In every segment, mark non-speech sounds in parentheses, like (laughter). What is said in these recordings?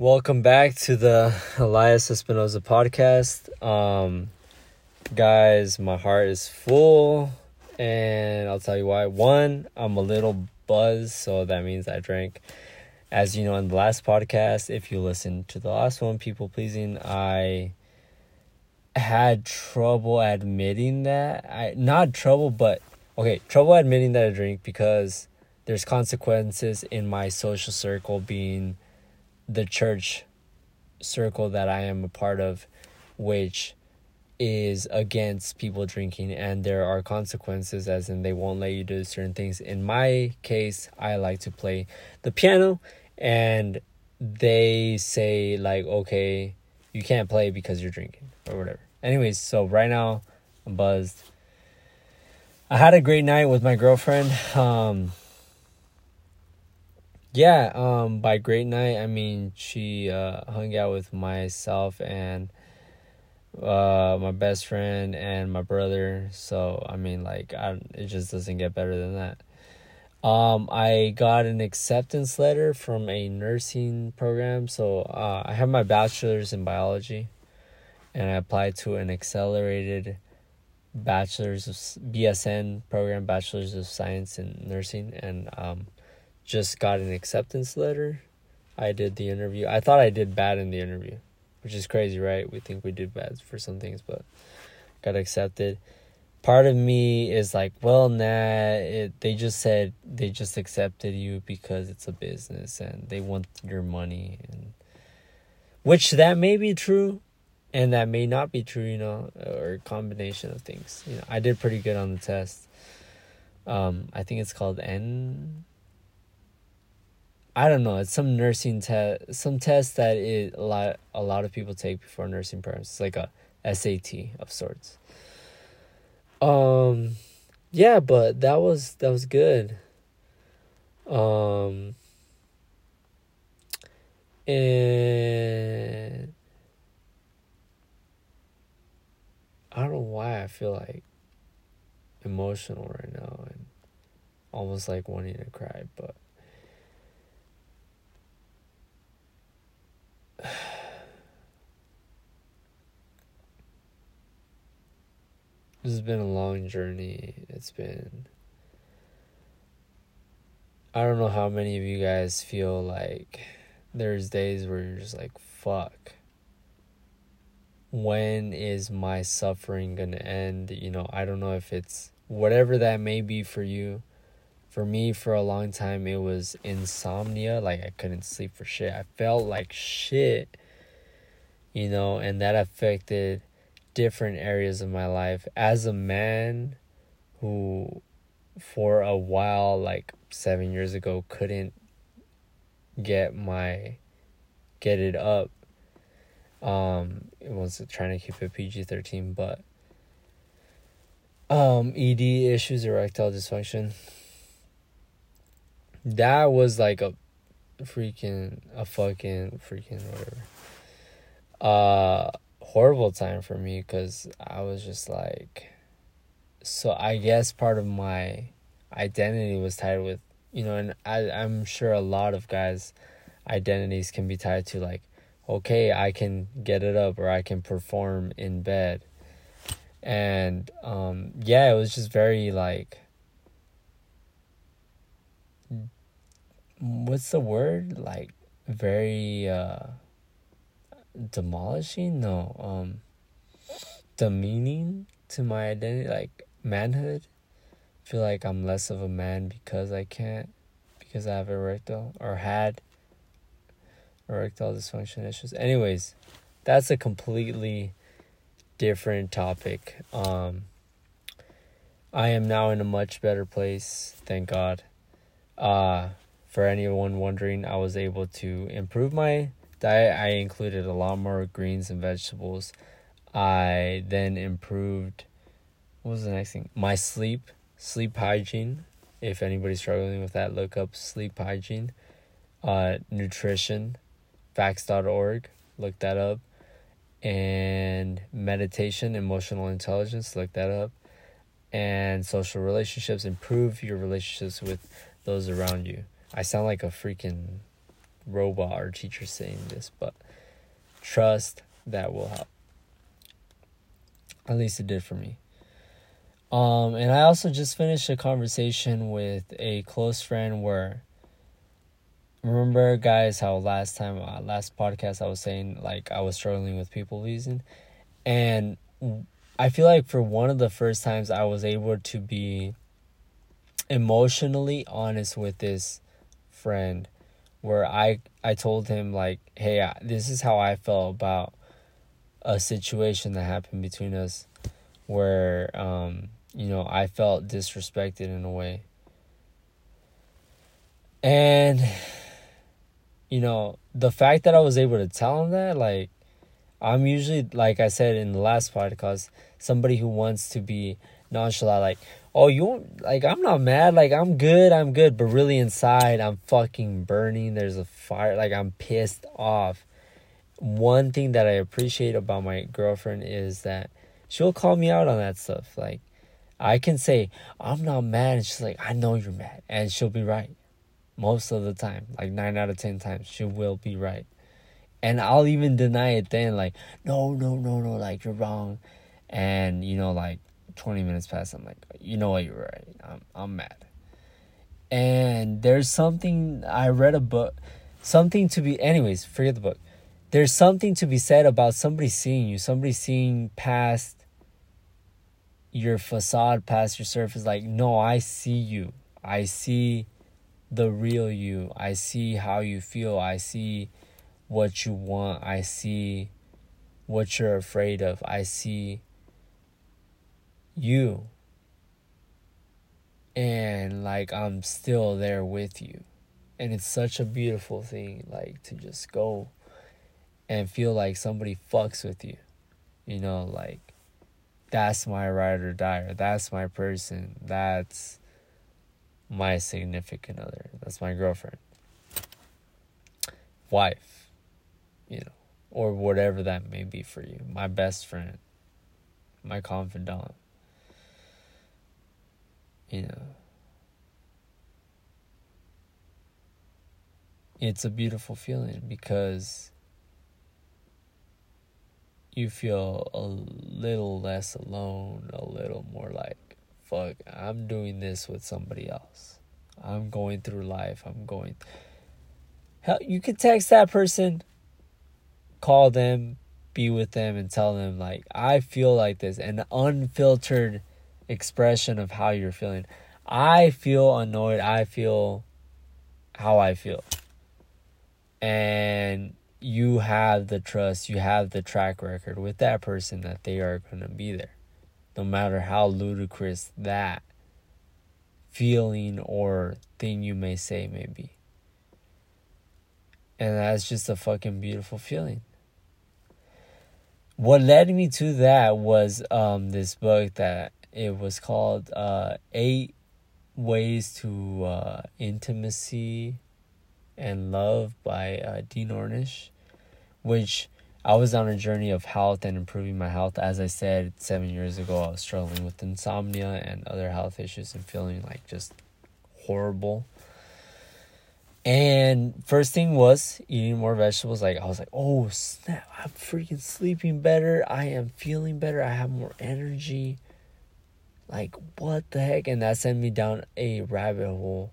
Welcome back to the (laughs) Elias Espinoza podcast. Um, guys, my heart is full, and I'll tell you why. One, I'm a little buzzed, so that means I drank. As you know, in the last podcast, if you listened to the last one, people pleasing, I had trouble admitting that. I not trouble, but okay, trouble admitting that I drink because there's consequences in my social circle being the church circle that I am a part of, which is against people drinking, and there are consequences, as in they won't let you do certain things. In my case, I like to play the piano, and they say, like, okay, you can't play because you're drinking, or whatever. Anyways, so right now, I'm buzzed. I had a great night with my girlfriend. Um, yeah, um, by great night, I mean she uh, hung out with myself and uh, my best friend and my brother. So I mean, like, I it just doesn't get better than that. Um, I got an acceptance letter from a nursing program. So uh, I have my bachelor's in biology, and I applied to an accelerated bachelor's of BSN program, bachelor's of science in nursing, and um just got an acceptance letter. I did the interview. I thought I did bad in the interview, which is crazy, right? We think we did bad for some things, but got accepted. Part of me is like, well, nah, it, they just said they just accepted you because it's a business and they want your money and which that may be true and that may not be true, you know, or a combination of things. You know, I did pretty good on the test. Um, I think it's called N I don't know. It's some nursing test, some test that it, a lot a lot of people take before nursing programs. It's like a SAT of sorts. Um, yeah, but that was that was good. Um, and I don't know why I feel like emotional right now and almost like wanting to cry, but. (sighs) This has been a long journey. It's been. I don't know how many of you guys feel like there's days where you're just like, fuck. When is my suffering gonna end? You know, I don't know if it's whatever that may be for you. For me, for a long time, it was insomnia. Like, I couldn't sleep for shit. I felt like shit, you know, and that affected different areas of my life as a man who for a while like 7 years ago couldn't get my get it up um it was trying to keep it PG-13 but um ED issues erectile dysfunction that was like a freaking a fucking freaking whatever uh horrible time for me because I was just like, so I guess part of my identity was tied with, you know, and I, I'm sure a lot of guys' identities can be tied to like, okay, I can get it up or I can perform in bed. And um, yeah, it was just very like, what's the word? Like, very, uh, demolishing? No um demeaning to my identity like manhood. I feel like i'm less of a man because i can't because i have erectile or had erectile dysfunction issues. Anyways that's a completely different topic. Um i am now in a much better place thank god uh for anyone wondering i was able to improve my diet, I included a lot more greens and vegetables. I then improved. What was the next thing? My sleep, sleep hygiene. If anybody's struggling with that, look up sleep hygiene. Uh, nutrition, facts.org. Look that up. And meditation, emotional intelligence. Look that up. And social relationships. Improve your relationships with those around you. I sound like a freaking robot or teacher saying this, but trust that will help. At least it did for me. Um, and I also just finished a conversation with a close friend where remember guys how last time uh, last podcast I was saying like I was struggling with people pleasing and I feel like for one of the first times I was able to be emotionally honest with this friend where I I told him like hey this is how I felt about a situation that happened between us where um you know I felt disrespected in a way. And you know the fact that I was able to tell him that like I'm usually like I said in the last podcast somebody who wants to be nonchalant like oh you like i'm not mad. Like i'm good. I'm good. But really inside i'm fucking burning. There's a fire. Like i'm pissed off. One thing that i appreciate about my girlfriend is that she'll call me out on that stuff. Like i can say i'm not mad. And she's like i know you're mad. And she'll be right most of the time. Like nine out of ten times she will be right. And i'll even deny it then like no no no no. Like you're wrong. And you know like 20 minutes past, I'm like, you know what, you're right. I'm, I'm mad. And there's something, I read a book, something to be, anyways, forget the book. There's something to be said about somebody seeing you, somebody seeing past your facade, past your surface. Like, no, I see you. I see the real you. I see how you feel. I see what you want. I see what you're afraid of. I see you. And like I'm still there with you. And it's such a beautiful thing, like to just go and feel like somebody fucks with you. You know, like that's my ride or die, or that's my person. That's my significant other. That's my girlfriend. Wife, you know, or whatever that may be for you. My best friend, my confidant you know it's a beautiful feeling because you feel a little less alone, a little more like, fuck, I'm doing this with somebody else. I'm going through life. I'm going. Hell, you can text that person, call them, be with them, and tell them, like, I feel like this. An unfiltered expression of how you're feeling. I feel annoyed. I feel how I feel. And you have the trust, you have the track record with that person that they are going to be there. No matter how ludicrous that feeling or thing you may say may be. And that's just a fucking beautiful feeling. What led me to that was um, this book that it was called uh, Eight Ways to uh, Intimacy and Love by uh, Dean Ornish, which I was on a journey of health and improving my health. As I said seven years ago, I was struggling with insomnia and other health issues and feeling like just horrible. And first thing was eating more vegetables. Like I was like, oh snap, I'm freaking sleeping better. I am feeling better. I have more energy like what the heck? And that sent me down a rabbit hole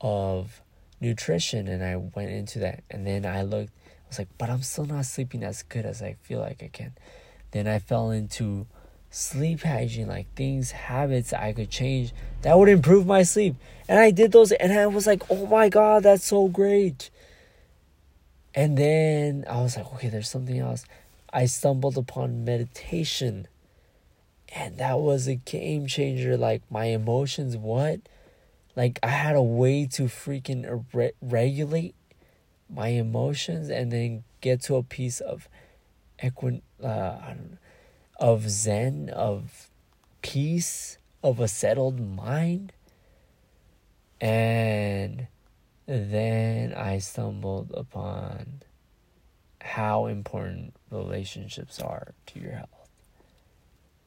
of nutrition and I went into that. And then I looked I was like but I'm still not sleeping as good as I feel like I can. Then I fell into sleep hygiene like things habits I could change that would improve my sleep. And I did those and I was like oh my god that's so great. And then I was like okay there's something else. I stumbled upon meditation and that was a game changer like my emotions what? Like i had a way to freaking re- regulate my emotions and then get to a piece of equi- uh, know, of zen of peace of a settled mind. And then i stumbled upon how important relationships are to your health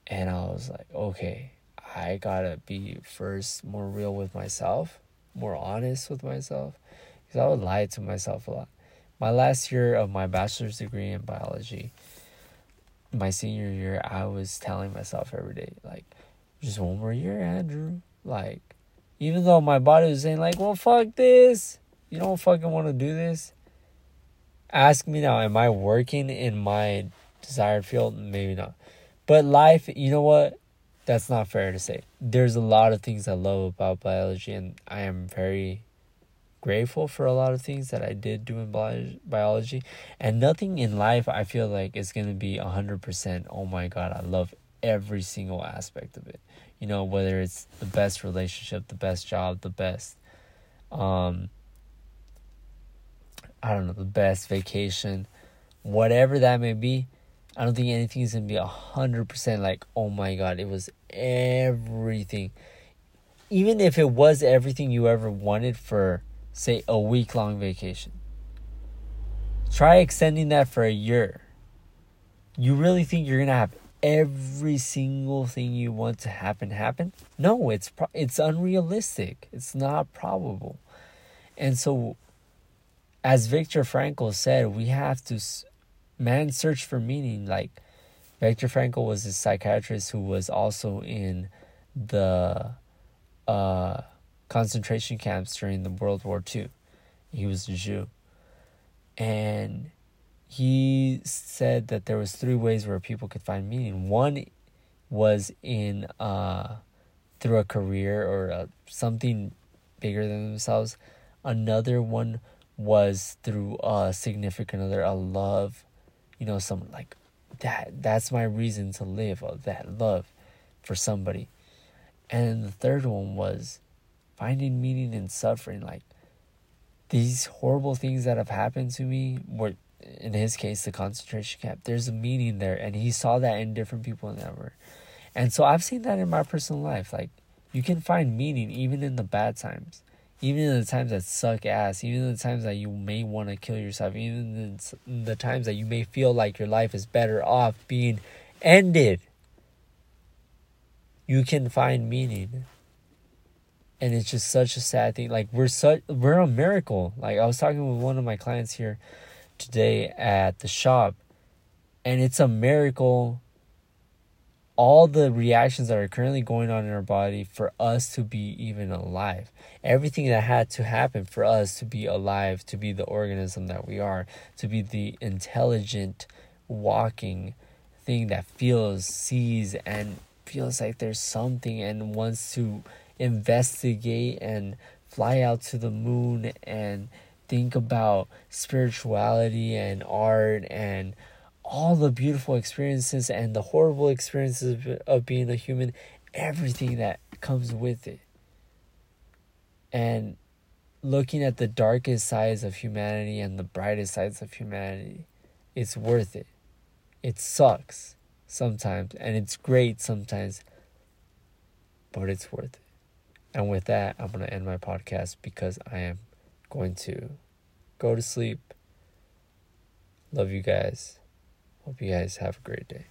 and I was like, okay, I gotta be first more real with myself, more honest with myself. because I would lie to myself a lot. My last year of my bachelor's degree in biology, my senior year, I was telling myself every day, like, just one more year, Andrew. Like, even though my body was saying, like, well, fuck this. You don't fucking want to do this. Ask me now, am I working in my desired field? Maybe not. But life, you know what? That's not fair to say. There's a lot of things I love about biology, and I am very grateful for a lot of things that I did do in biology. And nothing in life I feel like is going to be 100%. Oh my God, I love every single aspect of it. You know, whether it's the best relationship, the best job, the best, um, I don't know, the best vacation, whatever that may be. I don't think anything is gonna be a hundred percent like, oh my god, it was everything. Even if it was everything you ever wanted for, say, a week long vacation. Try extending that for a year. You really think you're gonna have every single thing you want to happen happen? No, it's pro- it's unrealistic. It's not probable. And so as Viktor Frankl said, we have to man search for meaning like Viktor Frankl was a psychiatrist who was also in the uh, concentration camps during the World War II. He was a Jew. And he said that there was three ways where people could find meaning. One was in uh, through a career or a, something bigger than themselves. Another one was through a significant other, a love, you know, some like that. That's my reason to live. Uh, that love for somebody, and the third one was finding meaning in suffering. Like these horrible things that have happened to me were in his case the concentration camp there's a meaning there and he saw that in different people in that word and so i've seen that in my personal life like you can find meaning even in the bad times even in the times that suck ass, even in the times that you may want to kill yourself, even in the times that you may feel like your life is better off being ended, you can find meaning. And it's just such a sad thing. Like we're such we're a miracle. Like I was talking with one of my clients here today at the shop, and it's a miracle all the reactions that are currently going on in our body for us to be even alive. Everything that had to happen for us to be alive, to be the organism that we are, to be the intelligent, walking thing that feels, sees, and feels like there's something and wants to investigate and fly out to the moon and think about spirituality and art and all the beautiful experiences and the horrible experiences of being a human, everything that comes with it. And looking at the darkest sides of humanity and the brightest sides of humanity, it's worth it. It sucks sometimes and it's great sometimes, but it's worth it. And with that, I'm going to end my podcast because I am going to go to sleep. Love you guys. Hope you guys have a great day.